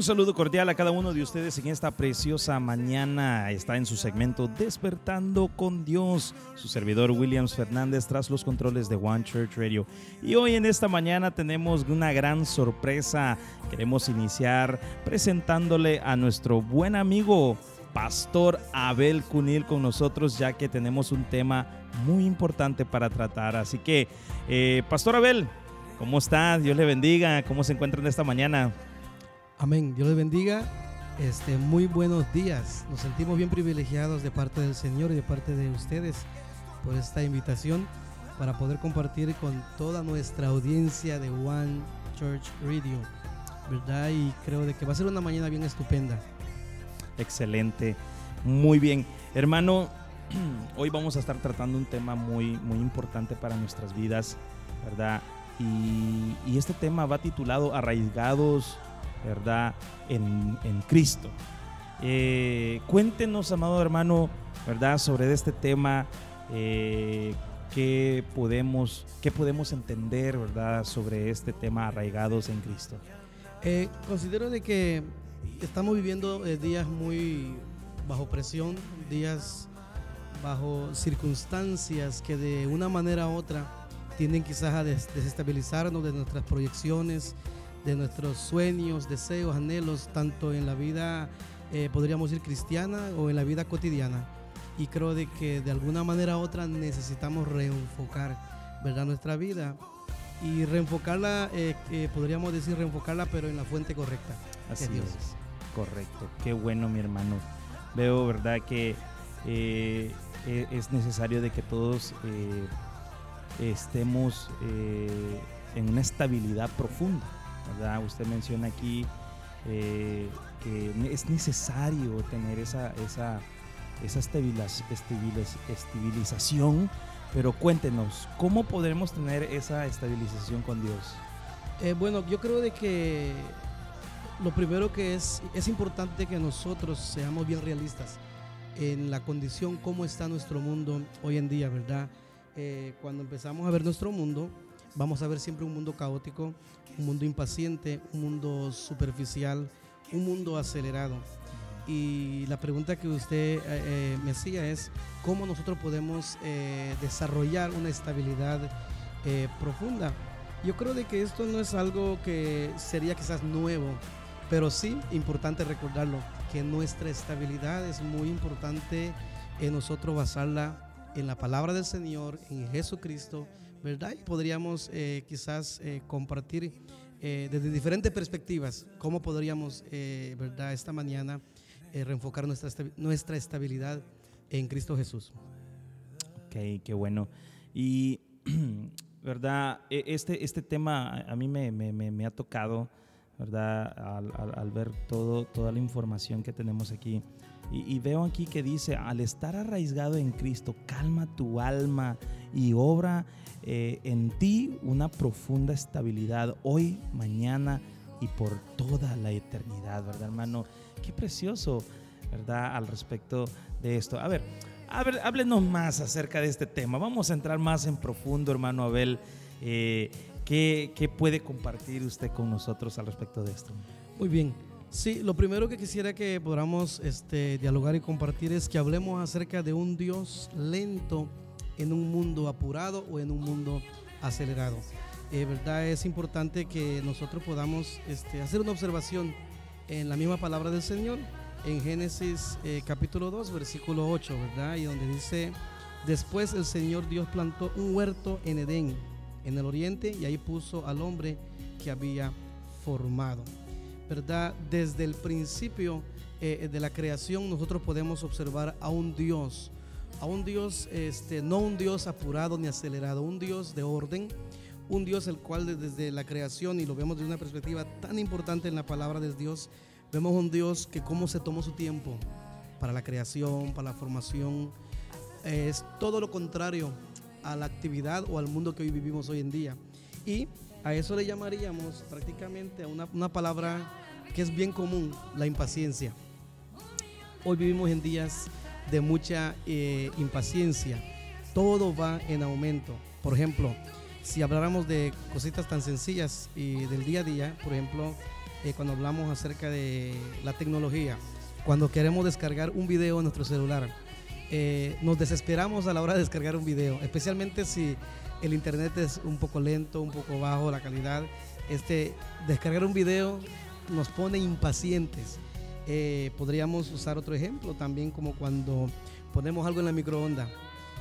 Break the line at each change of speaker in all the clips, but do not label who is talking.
Un saludo cordial a cada uno de ustedes en esta preciosa mañana. Está en su segmento Despertando con Dios, su servidor Williams Fernández tras los controles de One Church Radio. Y hoy en esta mañana tenemos una gran sorpresa. Queremos iniciar presentándole a nuestro buen amigo Pastor Abel Cunil con nosotros, ya que tenemos un tema muy importante para tratar. Así que, eh, Pastor Abel, ¿cómo está? Dios le bendiga. ¿Cómo se encuentra en esta mañana?
Amén. Dios les bendiga. Este, muy buenos días. Nos sentimos bien privilegiados de parte del Señor y de parte de ustedes por esta invitación para poder compartir con toda nuestra audiencia de One Church Radio. ¿Verdad? Y creo de que va a ser una mañana bien estupenda.
Excelente. Muy bien. Hermano, hoy vamos a estar tratando un tema muy, muy importante para nuestras vidas, ¿verdad? Y, y este tema va titulado Arraigados ¿verdad? En, Cristo. Eh, cuéntenos, amado hermano, ¿verdad? Sobre este tema, eh, ¿qué, podemos, ¿qué podemos entender, ¿verdad? Sobre este tema arraigados en Cristo.
Eh, considero de que estamos viviendo días muy bajo presión, días bajo circunstancias que de una manera u otra tienden quizás a desestabilizarnos de nuestras proyecciones, de nuestros sueños, deseos, anhelos, tanto en la vida, eh, podríamos decir, cristiana o en la vida cotidiana. Y creo de que de alguna manera u otra necesitamos reenfocar, ¿verdad? Nuestra vida y reenfocarla, eh, podríamos decir reenfocarla, pero en la fuente correcta.
Así es, correcto. Qué bueno, mi hermano. Veo, ¿verdad? Que eh, e, es necesario de que todos estemos en una estabilidad profunda Usted menciona aquí eh, que es necesario tener esa, esa, esa estabilización, pero cuéntenos, ¿cómo podremos tener esa estabilización con Dios?
Eh, bueno, yo creo de que lo primero que es, es importante que nosotros seamos bien realistas en la condición, cómo está nuestro mundo hoy en día, ¿verdad? Eh, cuando empezamos a ver nuestro mundo, vamos a ver siempre un mundo caótico, un mundo impaciente, un mundo superficial, un mundo acelerado. Y la pregunta que usted eh, eh, me hacía es, ¿cómo nosotros podemos eh, desarrollar una estabilidad profunda? Yo creo de que esto no es algo que sería quizás nuevo, pero sí importante recordarlo, que nuestra estabilidad es muy importante en nosotros basarla en la palabra del Señor, en Jesucristo, ¿verdad? Y podríamos eh, quizás eh, compartir eh, desde diferentes perspectivas cómo podríamos, ¿verdad? Esta mañana reenfocar nuestra, nuestra estabilidad en Cristo Jesús.
Ok, qué bueno. Y, ¿verdad? E, este, este tema a mí me, me, me ha tocado, ¿verdad? Al, al, ver todo, toda la información que tenemos aquí. Y, y, veo aquí que dice, al estar arraigado en Cristo, calma tu alma y obra eh, en ti una profunda estabilidad hoy, mañana y por toda la eternidad, ¿verdad, hermano? Qué precioso, ¿verdad? Al respecto de esto. A ver, a ver, háblenos más acerca de este tema. Vamos a entrar más en profundo, hermano Abel. Eh, ¿qué, ¿Qué puede compartir usted con nosotros al respecto de esto?
Muy bien. Sí, lo primero que quisiera que podamos este, dialogar y compartir es que hablemos acerca de un Dios lento en un mundo apurado o en un mundo acelerado. Eh, verdad es importante que nosotros podamos este, hacer una observación en la misma palabra del Señor en Génesis eh, capítulo 2 versículo 8, ¿verdad? Y donde dice, después el Señor Dios plantó un huerto en Edén, en el oriente, y ahí puso al hombre que había formado. ¿Verdad? Desde el principio eh, de la creación nosotros podemos observar a un Dios a un Dios, este, no un Dios apurado ni acelerado, un Dios de orden, un Dios el cual desde la creación, y lo vemos desde una perspectiva tan importante en la palabra de Dios, vemos un Dios que cómo se tomó su tiempo para la creación, para la formación, es todo lo contrario a la actividad o al mundo que hoy vivimos hoy en día. Y a eso le llamaríamos prácticamente una, una palabra que es bien común, la impaciencia. Hoy vivimos en días de mucha eh, impaciencia. Todo va en aumento. Por ejemplo, si habláramos de cositas tan sencillas y del día a día, por ejemplo, eh, cuando hablamos acerca de la tecnología. Cuando queremos descargar un video en nuestro celular, eh, nos desesperamos a la hora de descargar un video, especialmente si el internet es un poco lento, un poco bajo la calidad. Este, descargar un video nos pone impacientes. Eh, podríamos usar otro ejemplo también como cuando ponemos algo en la microonda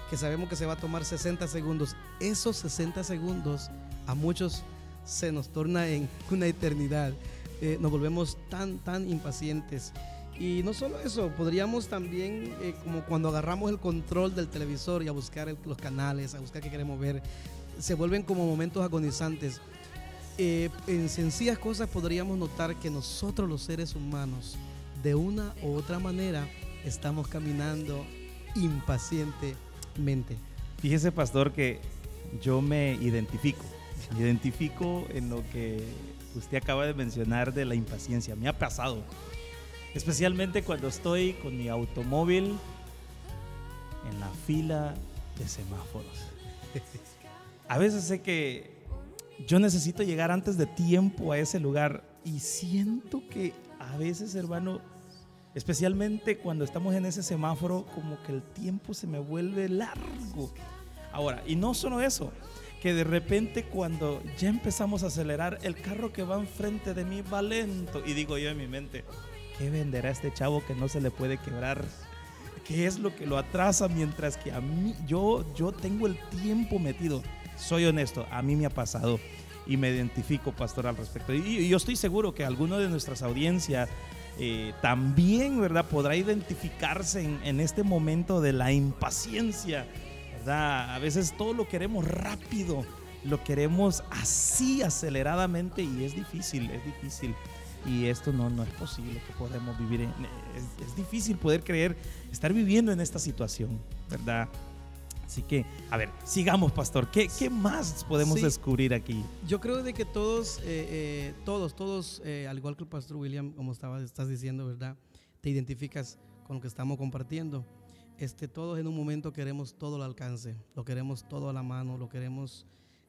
que sabemos que se va a tomar 60 segundos. Esos 60 segundos a muchos se nos torna en una eternidad. Eh, nos volvemos tan, tan impacientes. Y no solo eso, podríamos también, eh, como cuando agarramos el control del televisor y a buscar los canales, a buscar qué queremos ver, se vuelven como momentos agonizantes. Eh, en sencillas cosas podríamos notar que nosotros los seres humanos, de una u otra manera, estamos caminando impacientemente.
Fíjese, pastor, que yo me identifico, me identifico en lo que usted acaba de mencionar de la impaciencia. Me ha pasado Especialmente cuando estoy con mi automóvil en la fila de semáforos. A veces sé que yo necesito llegar antes de tiempo a ese lugar y siento que a veces, hermano, especialmente cuando estamos en ese semáforo, como que el tiempo se me vuelve largo. Ahora, y no solo eso, que de repente cuando ya empezamos a acelerar, el carro que va enfrente de mí va lento. Y digo yo en mi mente, ¿qué venderá este chavo que no se le puede quebrar? ¿Qué es lo que lo atrasa mientras que a mí, yo, yo tengo el tiempo metido? Soy honesto, a mí me ha pasado y me identifico, pastor, al respecto. Y, yo estoy seguro que alguno de nuestras audiencias eh, también, ¿verdad?, podrá identificarse en, en, este momento de la impaciencia, ¿verdad? A veces todo lo queremos rápido, lo queremos así aceleradamente y es difícil, es difícil y esto no, no es posible que podamos vivir en, es, difícil poder creer estar viviendo en esta situación, ¿verdad? Así que, a ver, sigamos, pastor. ¿Qué, qué más podemos descubrir aquí?
Yo creo de que todos, eh, eh, todos, todos, eh, al igual que el pastor William, como estaba, estás diciendo, ¿verdad? Te identificas con lo que estamos compartiendo. Este, todos en un momento queremos todo al alcance, lo queremos todo a la mano, lo queremos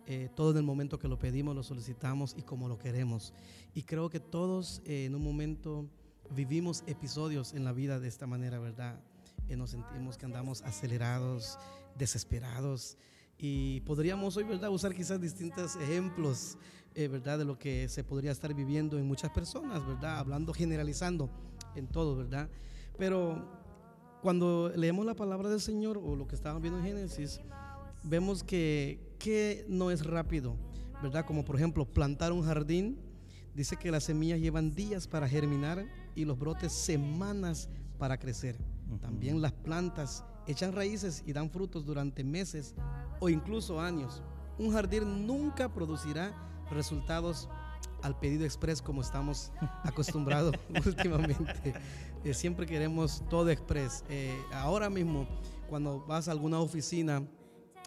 eh, todo en el momento que lo pedimos, lo solicitamos y como lo queremos. Y creo que todos eh, en un momento vivimos episodios en la vida de esta manera, ¿verdad? Eh, nos sentimos que andamos acelerados, desesperados. Y podríamos hoy, ¿verdad?, usar quizás distintos ejemplos, ¿verdad?, de lo que se podría estar viviendo en muchas personas, ¿verdad?, hablando, generalizando en todo, ¿verdad? Pero cuando leemos la palabra del Señor o lo que estábamos viendo en Génesis, vemos que, que no es rápido, ¿verdad? Como por ejemplo plantar un jardín, dice que las semillas llevan días para germinar y los brotes semanas para crecer. También las plantas echan raíces y dan frutos durante meses o incluso años. Un jardín nunca producirá resultados al pedido express como estamos acostumbrados últimamente. Eh, siempre queremos todo express. Eh, ahora mismo, cuando vas a alguna oficina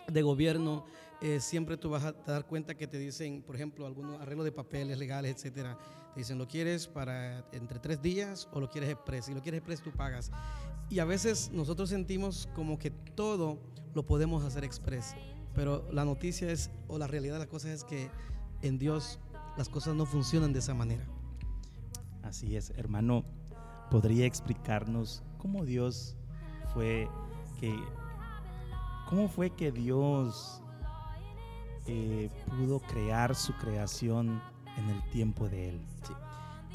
de gobierno, eh, siempre tú vas a dar cuenta que te dicen, por ejemplo, algunos arreglos de papeles legales, etcétera. Te dicen, ¿lo quieres para entre tres días o lo quieres express? Si lo quieres express, tú pagas. Y a veces nosotros sentimos como que todo lo podemos hacer express. Pero la noticia es, o la realidad de las cosas es que en Dios las cosas no funcionan de esa manera.
Así es, hermano. ¿Podría explicarnos cómo Dios fue que ¿Cómo fue que Dios eh, pudo crear su creación en el tiempo de Él?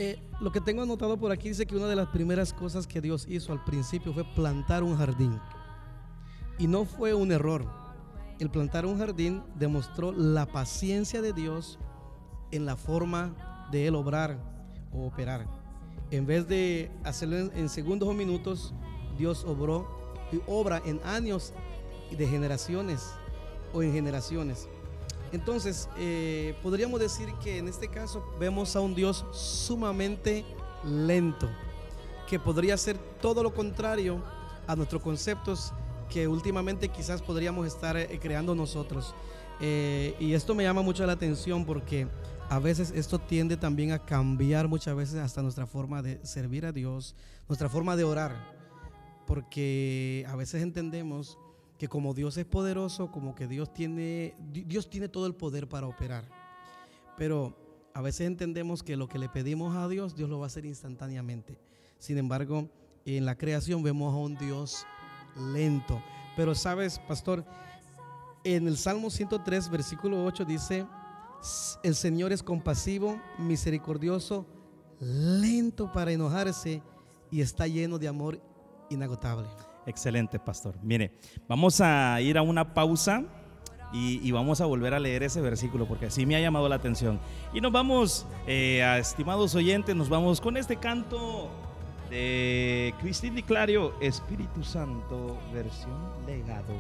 Eh, lo que tengo anotado por aquí dice que una de las primeras cosas que Dios hizo al principio fue plantar un jardín. Y no fue un error. El plantar un jardín demostró la paciencia de Dios en la forma de Él obrar o operar. En vez de hacerlo en, segundos o minutos, Dios obró y obra en años de generaciones o en generaciones. Entonces, eh, podríamos decir que en este caso vemos a un Dios sumamente lento, que podría ser todo lo contrario a nuestros conceptos que últimamente quizás podríamos estar eh, creando nosotros. Eh, y esto me llama mucho la atención porque a veces esto tiende también a cambiar muchas veces hasta nuestra forma de servir a Dios, nuestra forma de orar, porque a veces entendemos que como Dios es poderoso, como que Dios tiene, Dios tiene todo el poder para operar. Pero A veces entendemos que lo que le pedimos a Dios, Dios lo va a hacer instantáneamente. Sin embargo, en la creación vemos a un Dios lento. Pero sabes, pastor, en el Salmo 103, versículo 8 dice, el Señor es compasivo, misericordioso, lento para enojarse y está lleno de amor inagotable.
Excelente, pastor. Mire, vamos a ir a una pausa y, vamos a volver a leer ese versículo porque así me ha llamado la atención. Y nos vamos, eh, a estimados oyentes, nos vamos con este canto de Cristina Clario, Espíritu Santo, versión legado.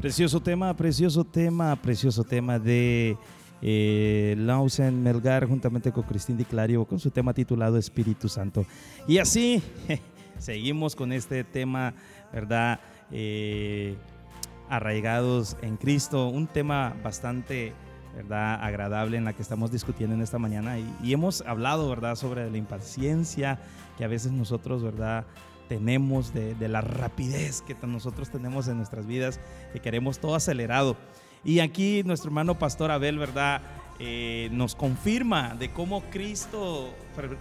Precioso tema, precioso tema, precioso tema de eh, Lausen Melgar juntamente con Cristín Di Clario con su tema titulado Espíritu Santo. Y así seguimos con este tema, ¿verdad? Eh, arraigados en Cristo, un tema bastante ¿verdad? agradable en la que estamos discutiendo en esta mañana y, y hemos hablado ¿verdad? sobre la impaciencia que a veces nosotros ¿verdad? Tenemos, de, la rapidez que nosotros tenemos en nuestras vidas, que queremos todo acelerado. Y aquí nuestro hermano Pastor Abel, ¿verdad? Eh, nos confirma de cómo Cristo,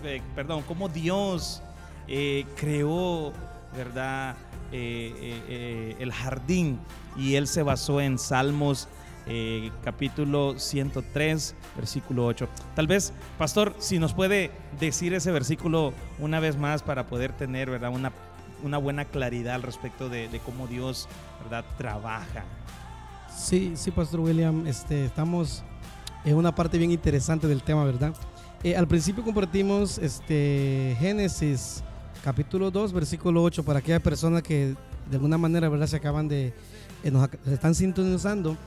eh, perdón, cómo Dios eh, creó, ¿verdad? El jardín y él se basó en Salmos eh, capítulo 103, versículo 8. Tal vez, pastor, si nos puede decir ese versículo una vez más para poder tener, ¿verdad? Una, una buena claridad al respecto de, de cómo Dios, ¿verdad? Trabaja.
Sí, sí, Pastor William, este, estamos en una parte bien interesante del tema, ¿verdad? Eh, al principio compartimos este, Génesis capítulo 2, versículo 8, para aquellas personas que de alguna manera, ¿verdad? Se acaban de, eh, nos se están sintonizando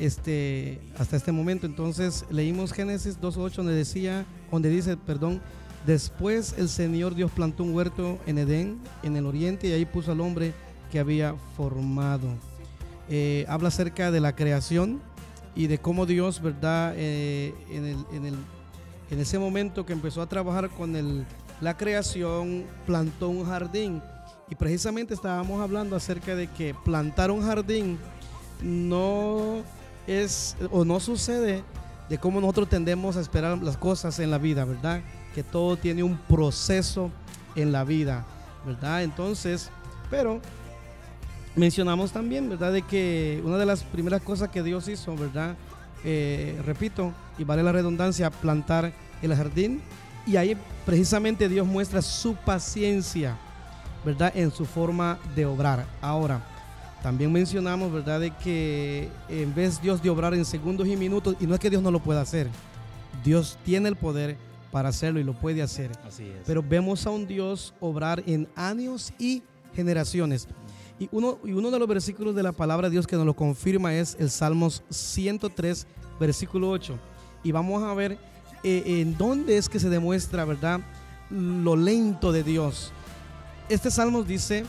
este, hasta este momento. Entonces leímos Génesis 2.8 donde decía, donde dice, perdón, después el Señor Dios plantó un huerto en Edén, en el oriente, y ahí puso al hombre que había formado. Eh, habla acerca de la creación y de cómo Dios, ¿verdad? Eh, en, el, en, el- en ese momento que empezó a trabajar con el- la creación, plantó un jardín. Y precisamente estábamos hablando acerca de que plantar un jardín no es o no sucede de cómo nosotros tendemos a esperar las cosas en la vida, ¿verdad? Que todo tiene un proceso en la vida, ¿verdad? Entonces, pero mencionamos también, ¿verdad? De que una de las primeras cosas que Dios hizo, ¿verdad? Eh, repito, y vale la redundancia, plantar el jardín. Y ahí precisamente Dios muestra su paciencia, ¿verdad? En su forma de obrar. Ahora, también mencionamos, ¿verdad? De que en vez Dios de obrar en segundos y minutos, y no es que Dios no lo pueda hacer, Dios tiene el poder para hacerlo y lo puede hacer.
Así es.
Pero vemos a un Dios obrar en años y generaciones. Y uno, y uno de los versículos de la palabra de Dios que nos lo confirma es el Salmos 103, versículo 8. Y vamos a ver eh, en dónde es que se demuestra, ¿verdad? Lo lento de Dios. Este Salmos dice,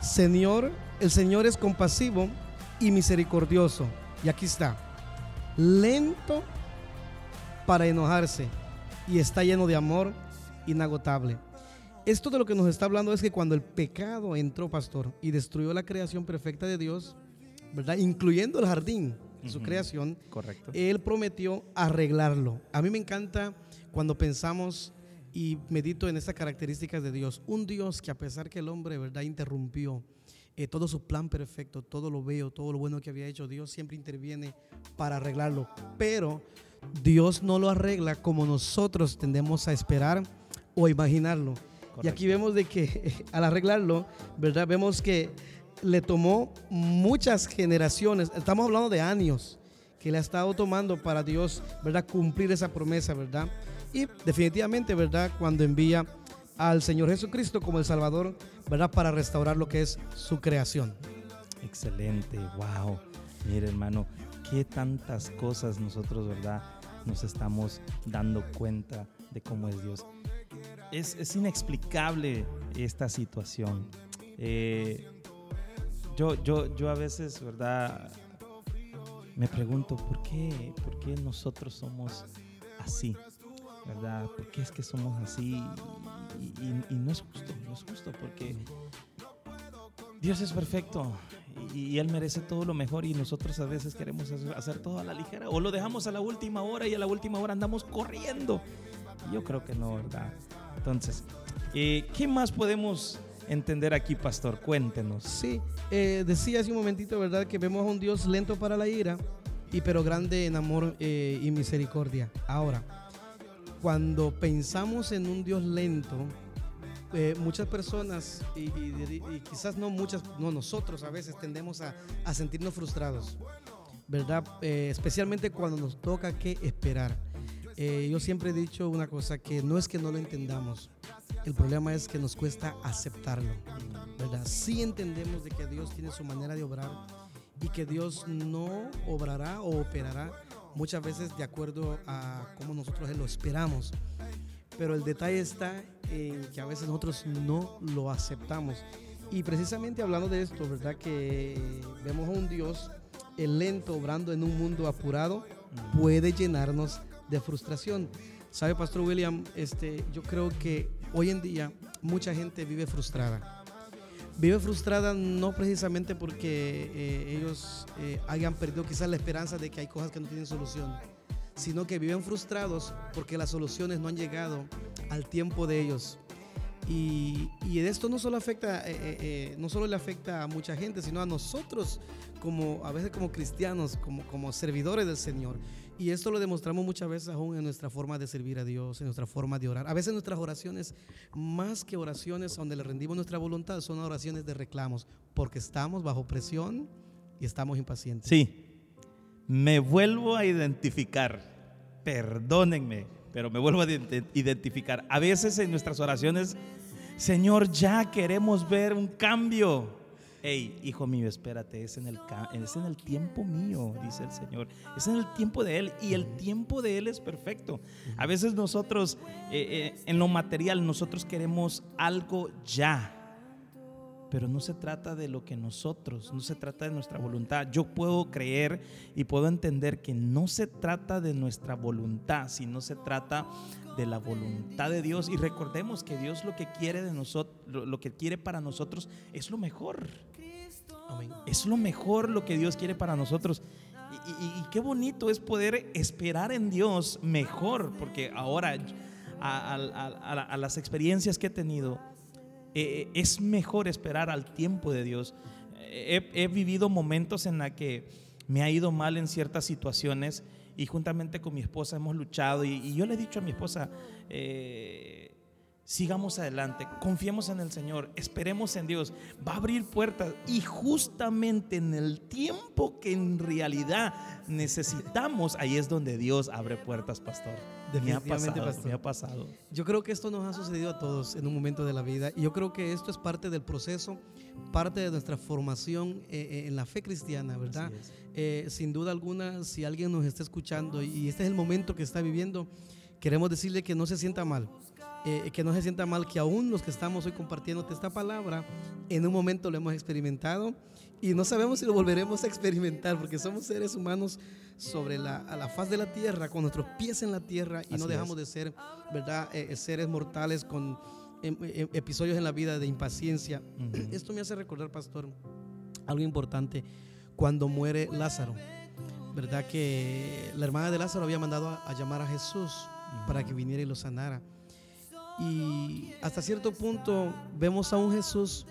Señor, el Señor es compasivo y misericordioso. Y aquí está, lento para enojarse y está lleno de amor inagotable. Esto de lo que nos está hablando es que cuando el pecado entró, pastor, y destruyó la creación perfecta de Dios, ¿verdad? Incluyendo el jardín, su
Ujú.
creación,
Correcto.
él prometió arreglarlo. A mí me encanta cuando pensamos y medito en estas características de Dios. Un Dios que a pesar que el hombre, ¿verdad?, interrumpió eh, todo su plan perfecto, todo lo bello, todo lo bueno que había hecho, Dios siempre interviene para arreglarlo. Pero Dios no lo arregla como nosotros tendemos a esperar o imaginarlo. Y aquí vemos de que al arreglarlo, ¿verdad? Vemos que le tomó muchas generaciones, estamos hablando de años que le ha estado tomando para Dios, ¿verdad? Cumplir esa promesa, ¿verdad? Y definitivamente, ¿verdad? Cuando envía al Señor Jesucristo como el Salvador, ¿verdad? Para restaurar lo que es su creación.
Excelente, wow. Mire, hermano, qué tantas cosas nosotros, ¿verdad? Nos estamos dando cuenta de cómo es Dios. Es, es inexplicable esta situación. Eh, yo, yo, yo a veces, ¿verdad? Me pregunto, ¿por qué, ¿por qué nosotros somos así? ¿Verdad? ¿Por qué es que somos así? Y, y- y no es justo, no es justo, porque Dios es perfecto y, y Él merece todo lo mejor y nosotros a veces queremos hacer, todo a la ligera o lo dejamos a la última hora y a la última hora andamos corriendo. Yo creo que no, ¿verdad? Entonces, eh, ¿qué más podemos entender aquí, pastor? Cuéntenos.
Sí, eh, decía hace un momentito, ¿verdad? Que vemos a un Dios lento para la ira, y pero grande en amor eh, y misericordia. Ahora, cuando pensamos en un Dios lento, eh, muchas personas, y, y- y quizás no muchas, no nosotros a veces tendemos a, a sentirnos frustrados, ¿verdad? Eh, especialmente cuando nos toca que esperar. Eh, yo siempre he dicho una cosa, que no es que no lo entendamos, el problema es que nos cuesta aceptarlo, ¿verdad? Sí entendemos de que Dios tiene su manera de obrar y que Dios no obrará o operará muchas veces de acuerdo a cómo nosotros lo esperamos. Pero el detalle está en que a veces nosotros no lo aceptamos. Y precisamente hablando de esto, ¿verdad? Que vemos a un Dios el lento obrando en un mundo apurado puede llenarnos de frustración. ¿Sabe, Pastor William? Este, yo creo que hoy en día mucha gente vive frustrada. Vive frustrada no precisamente porque eh, ellos eh, hayan perdido quizás la esperanza de que hay cosas que no tienen solución, sino que viven frustrados porque las soluciones no han llegado al tiempo de ellos. Y, y esto no solo afecta, eh, no solo le afecta a mucha gente, sino a nosotros como a veces como cristianos, como, como servidores del Señor. Y esto lo demostramos muchas veces aún en nuestra forma de servir a Dios, en nuestra forma de orar. A veces nuestras oraciones, más que oraciones donde le rendimos nuestra voluntad, son oraciones de reclamos, porque estamos bajo presión y estamos impacientes.
Sí, me vuelvo a identificar. Perdónenme, pero me vuelvo a ident- identificar. A veces en nuestras oraciones, Señor, ya queremos ver un cambio. Hey, hijo mío, espérate, es en, el, es en el tiempo mío, dice el Señor. Es en el tiempo de Él y el tiempo de Él es perfecto. A veces nosotros, eh, eh, en lo material, nosotros queremos algo ya. Pero no se trata de lo que nosotros, no se trata de nuestra voluntad. Yo puedo creer y puedo entender que no se trata de nuestra voluntad, sino se trata de la voluntad de Dios. Y recordemos que Dios lo que quiere de nosotros, lo, que quiere para nosotros es lo mejor.
Amén.
Es lo mejor lo que Dios quiere para nosotros. Y, y- y qué bonito es poder esperar en Dios mejor, porque ahora a, a- a- a la- a las experiencias que he tenido, eh, es mejor esperar al tiempo de Dios. Eh, He, he vivido momentos en la que me ha ido mal en ciertas situaciones y juntamente con mi esposa hemos luchado y, y yo le he dicho a mi esposa, eh, sigamos adelante, confiemos en el Señor, esperemos en Dios, va a abrir puertas y justamente en el tiempo que en realidad necesitamos, ahí es donde Dios abre puertas, pastor. Me ha
Definitivamente,
pasado,
pastor.
me ha pasado.
Yo creo que esto nos ha sucedido a todos en un momento de la vida y yo creo que esto es parte del proceso, parte de nuestra formación eh, eh, en la fe cristiana, ¿verdad? Eh, sin duda alguna, si alguien nos está escuchando y este es el momento que está viviendo, queremos decirle que no se sienta mal, eh, que no se sienta mal, que aún los que estamos hoy compartiéndote esta palabra, en un momento lo hemos experimentado y no sabemos si lo volveremos a experimentar porque somos seres humanos sobre la, a la faz de la tierra, con nuestros pies en la tierra y
Así
no dejamos de ser, ¿verdad? Eh, eh, seres mortales con em, episodios en la vida de impaciencia.
Ujú.
Esto me hace recordar, pastor, algo importante cuando muere Lázaro. ¿Verdad que la hermana de Lázaro había mandado a, a llamar a Jesús para que viniera y lo sanara? Y hasta cierto punto vemos a un Jesús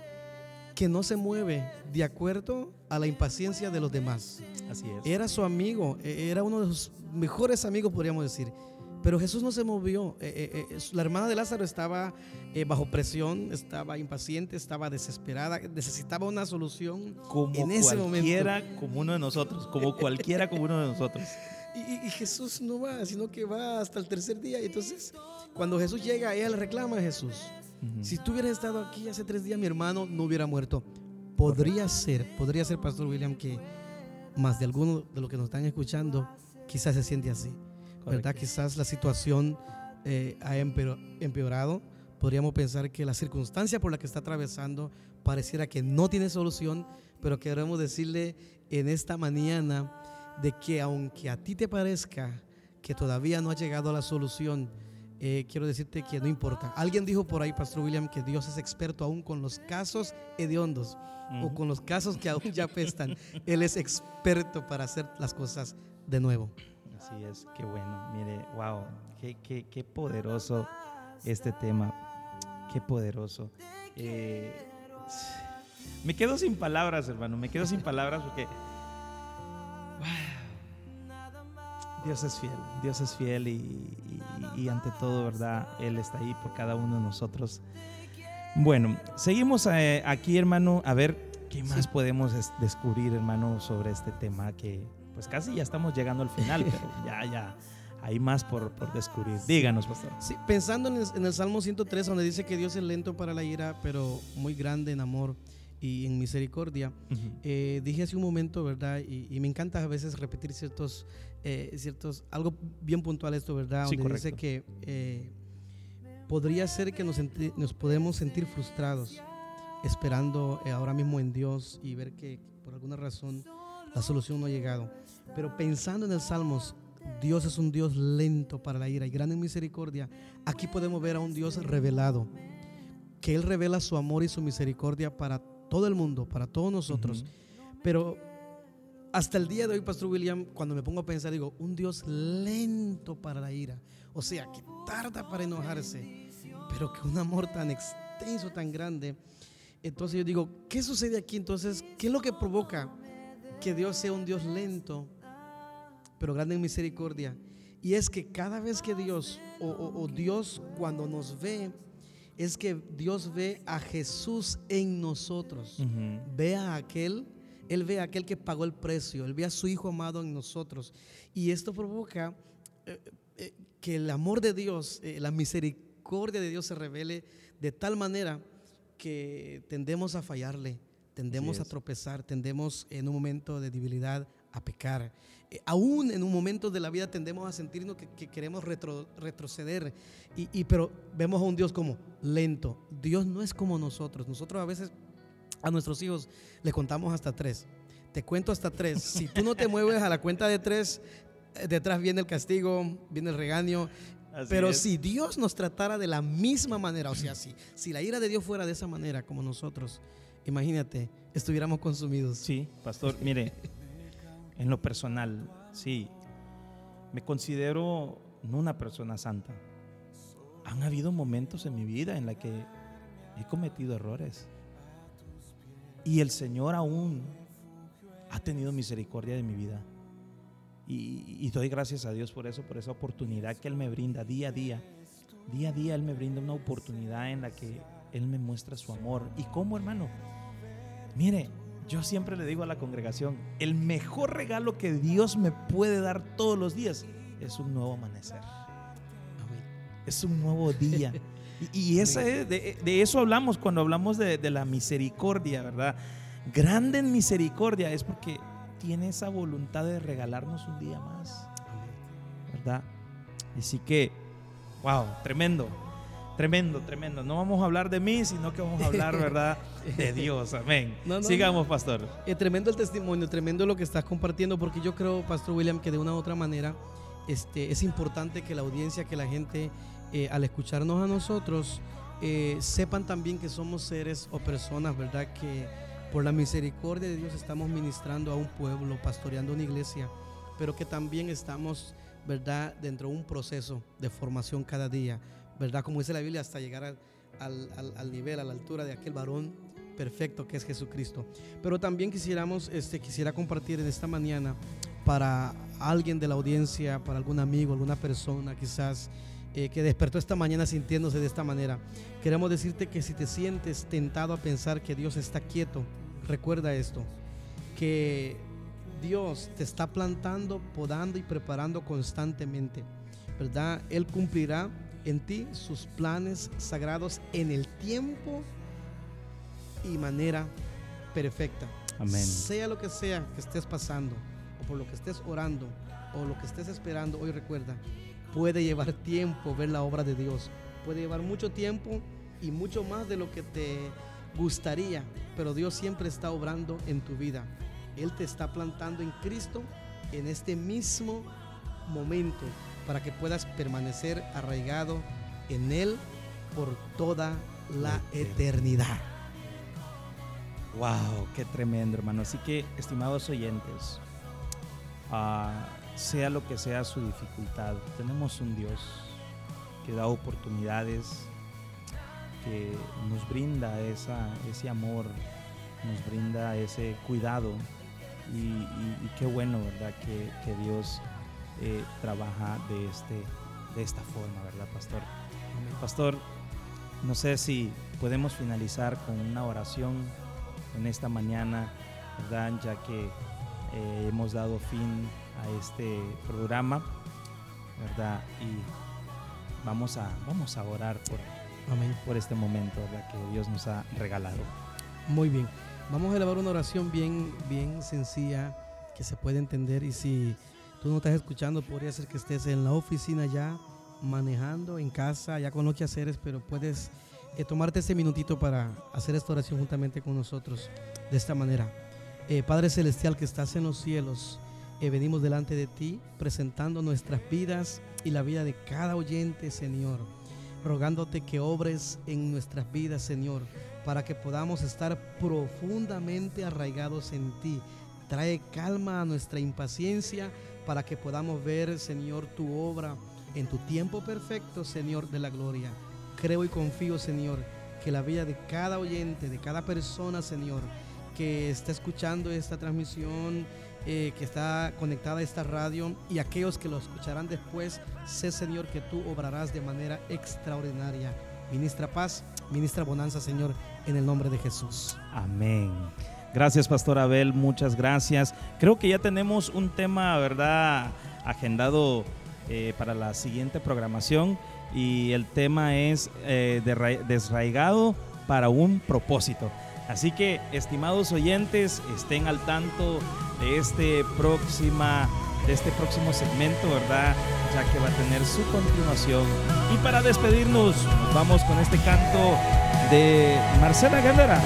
que no se mueve de acuerdo a la impaciencia de los demás.
Así es.
Era su amigo, eh, era uno de sus mejores amigos, podríamos decir. Pero Jesús no se movió. Eh, eh, la hermana de Lázaro estaba eh, bajo presión, estaba impaciente, estaba desesperada, necesitaba una solución
como
en ese momento.
cualquiera como uno de nosotros, como cualquiera como uno de nosotros.
Y- y Jesús no va, sino que va hasta el tercer día. Y entonces, cuando Jesús llega, ella le reclama a Jesús.
Ujú.
Si tú hubieras estado aquí hace tres días, mi hermano no hubiera muerto. Podría ser, podría ser, Pastor William, que más de alguno de los que nos están escuchando quizás se siente así. ¿Verdad?
Correcto.
Quizás la situación eh, ha empeor- empeorado. Podríamos pensar que la circunstancia por la que está atravesando pareciera que no tiene solución, pero queremos decirle en esta mañana de que aunque a ti te parezca que todavía no ha llegado a la solución, eh, quiero decirte que no importa. Alguien dijo por ahí, Pastor William, que Dios es experto aún con los casos hediondos o
Ujú.
con los casos que aún ya apestan. Él es experto para hacer las cosas de nuevo.
Así es, qué bueno. Mire, wow, qué, qué, qué poderoso este tema. Qué poderoso. Eh, me quedo sin palabras, hermano. Me quedo sin palabras porque. Dios es fiel. Dios es fiel y, y- y ante todo, ¿verdad? Él está ahí por cada uno de nosotros. Bueno, seguimos eh, aquí, hermano. A ver qué más podemos es- descubrir, hermano, sobre este tema que, pues casi ya estamos llegando al final, pero ya, ya, hay más por, por descubrir. Díganos, pastor.
Sí, pensando en el, en el Salmo 103, donde dice que Dios es lento para la ira, pero muy grande en amor. Y en misericordia.
Ujú.
Eh, dije hace un momento, ¿verdad? Y, y me encanta a veces repetir ciertos, eh, ciertos, algo bien puntual esto, ¿verdad?
Sí,
Donde dice
correcto.
que eh, podría ser que nos, nos podemos sentir frustrados esperando eh, ahora mismo en Dios y ver que por alguna razón la solución no ha llegado. Pero pensando en el Salmos, Dios es un Dios lento para la ira y grande en misericordia. Aquí podemos ver a un Dios revelado, que Él revela su amor y su misericordia para todo el mundo, para todos nosotros. Pero hasta el día de hoy, Pastor William, cuando me pongo a pensar, digo, un Dios lento para la ira. O sea, que tarda para enojarse, pero que un amor tan extenso, tan grande. Entonces yo digo, ¿qué sucede aquí? Entonces, ¿qué es lo que provoca que Dios sea un Dios lento, pero grande en misericordia? Y es que cada vez que Dios, o, o- o Dios cuando nos ve, es que Dios ve a Jesús en nosotros. Ve a aquel, Él ve a aquel que pagó el precio, Él ve a su Hijo amado en nosotros. Y esto provoca eh, eh, que el amor de Dios, eh, la misericordia de Dios se revele de tal manera que tendemos a fallarle, tendemos a tropezar, tendemos en un momento de debilidad a pecar. Eh, aún en un momento de la vida tendemos a sentirnos que, que queremos retro- retroceder, y, y- pero vemos a un Dios como lento. Dios no es como nosotros. Nosotros a veces a nuestros hijos les contamos hasta tres. Te cuento hasta tres. Si tú no te mueves a la cuenta de tres, eh, detrás viene el castigo, viene el regaño.
Así
Pero
es.
si Dios nos tratara de la misma manera, o sea, si, si la ira de Dios fuera de esa manera como nosotros, imagínate, estuviéramos consumidos.
Sí, pastor, mire, en lo personal, sí, me considero no una persona santa. Han habido momentos en mi vida en la que he cometido errores. Y el Señor aún ha tenido misericordia de mi vida. Y, y doy gracias a Dios por eso, por esa oportunidad que Él me brinda día a día. Día a día Él me brinda una oportunidad en la que Él me muestra su amor. ¿Y cómo, hermano? Mire, yo siempre le digo a la congregación, el mejor regalo que Dios me puede dar todos los días es un nuevo amanecer, es un nuevo día. Y, y esa es- de, de eso hablamos cuando hablamos de, de la misericordia, ¿verdad? Grande en misericordia es porque tiene esa voluntad de regalarnos un día más, ¿verdad? Así que, wow, tremendo. Tremendo, tremendo. No vamos a hablar de mí, sino que vamos a hablar, ¿verdad? De Dios. Amén.
No, no,
Sigamos, pastor.
Eh, tremendo el testimonio, tremendo lo que estás compartiendo, porque yo creo, Pastor William, que de una u otra manera este, es importante que la audiencia, que la gente, eh, al escucharnos a nosotros, eh, sepan también que somos seres o personas, ¿verdad? Que por la misericordia de Dios estamos ministrando a un pueblo, pastoreando una iglesia, pero que también estamos, ¿verdad?, dentro de un proceso de formación cada día, ¿verdad? Como dice la Biblia, hasta llegar al, al- nivel, a la altura de aquel varón perfecto que es Jesucristo. Pero también quisiéramos, este, quisiera compartir en esta mañana para alguien de la audiencia, para algún amigo, alguna persona quizás eh, que despertó esta mañana sintiéndose de esta manera. Queremos decirte que si te sientes tentado a pensar que Dios está quieto, recuerda esto, que Dios te está plantando, podando y preparando constantemente, ¿verdad? Él cumplirá en ti sus planes sagrados en el tiempo y manera perfecta.
Amén.
Sea lo que sea que estés pasando, o por lo que estés orando, o lo que estés esperando, hoy recuerda, puede llevar tiempo ver la obra de Dios. Puede llevar mucho tiempo y mucho más de lo que te gustaría, pero Dios siempre está obrando en tu vida. Él te está plantando en Cristo en este mismo momento para que puedas permanecer arraigado en Él por toda la eternidad.
Wow, qué tremendo, hermano. Así que, estimados oyentes, ah, sea lo que sea su dificultad, tenemos un Dios que da oportunidades, que nos brinda esa, ese amor, nos brinda ese cuidado. Y, y- y qué bueno, ¿verdad? Que, que Dios eh, trabaja de, este, de esta forma, ¿verdad, pastor? Pastor, no sé si podemos finalizar con una oración en esta mañana, ¿verdad? Ya que eh, hemos dado fin a este programa, ¿verdad? Y vamos a, vamos a orar por,
Amén.
por este momento, ¿verdad? Que Dios nos ha regalado.
Muy bien. Vamos a elevar una oración bien, bien sencilla que se puede entender y si tú no estás escuchando, podría ser que estés en la oficina ya, manejando, en casa, ya con lo que haceres, pero puedes eh, tomarte ese minutito para hacer esta oración juntamente con nosotros de esta manera. Eh, Padre Celestial que estás en los cielos, eh, venimos delante de ti presentando nuestras vidas y la vida de cada oyente, Señor, rogándote que obres en nuestras vidas, Señor, para que podamos estar profundamente arraigados en ti. Trae calma a nuestra impaciencia para que podamos ver, Señor, tu obra en tu tiempo perfecto, Señor de la gloria. Creo y confío, Señor, que la vida de cada oyente, de cada persona, Señor, que está escuchando esta transmisión, eh, que está conectada a esta radio y aquellos que lo escucharán después, sé, Señor, que tú obrarás de manera extraordinaria. Ministra paz, ministra bonanza, Señor, en el nombre de Jesús.
Amén. Gracias, Pastor Abel, muchas gracias. Creo que ya tenemos un tema, ¿verdad?, agendado eh, para la siguiente programación y el tema es eh, desraigado para un propósito. Así que, estimados oyentes, estén al tanto de este próxima de este próximo segmento, ¿verdad? Ya que va a tener su continuación. Y para despedirnos, nos vamos con este canto de Marcela Guerrera,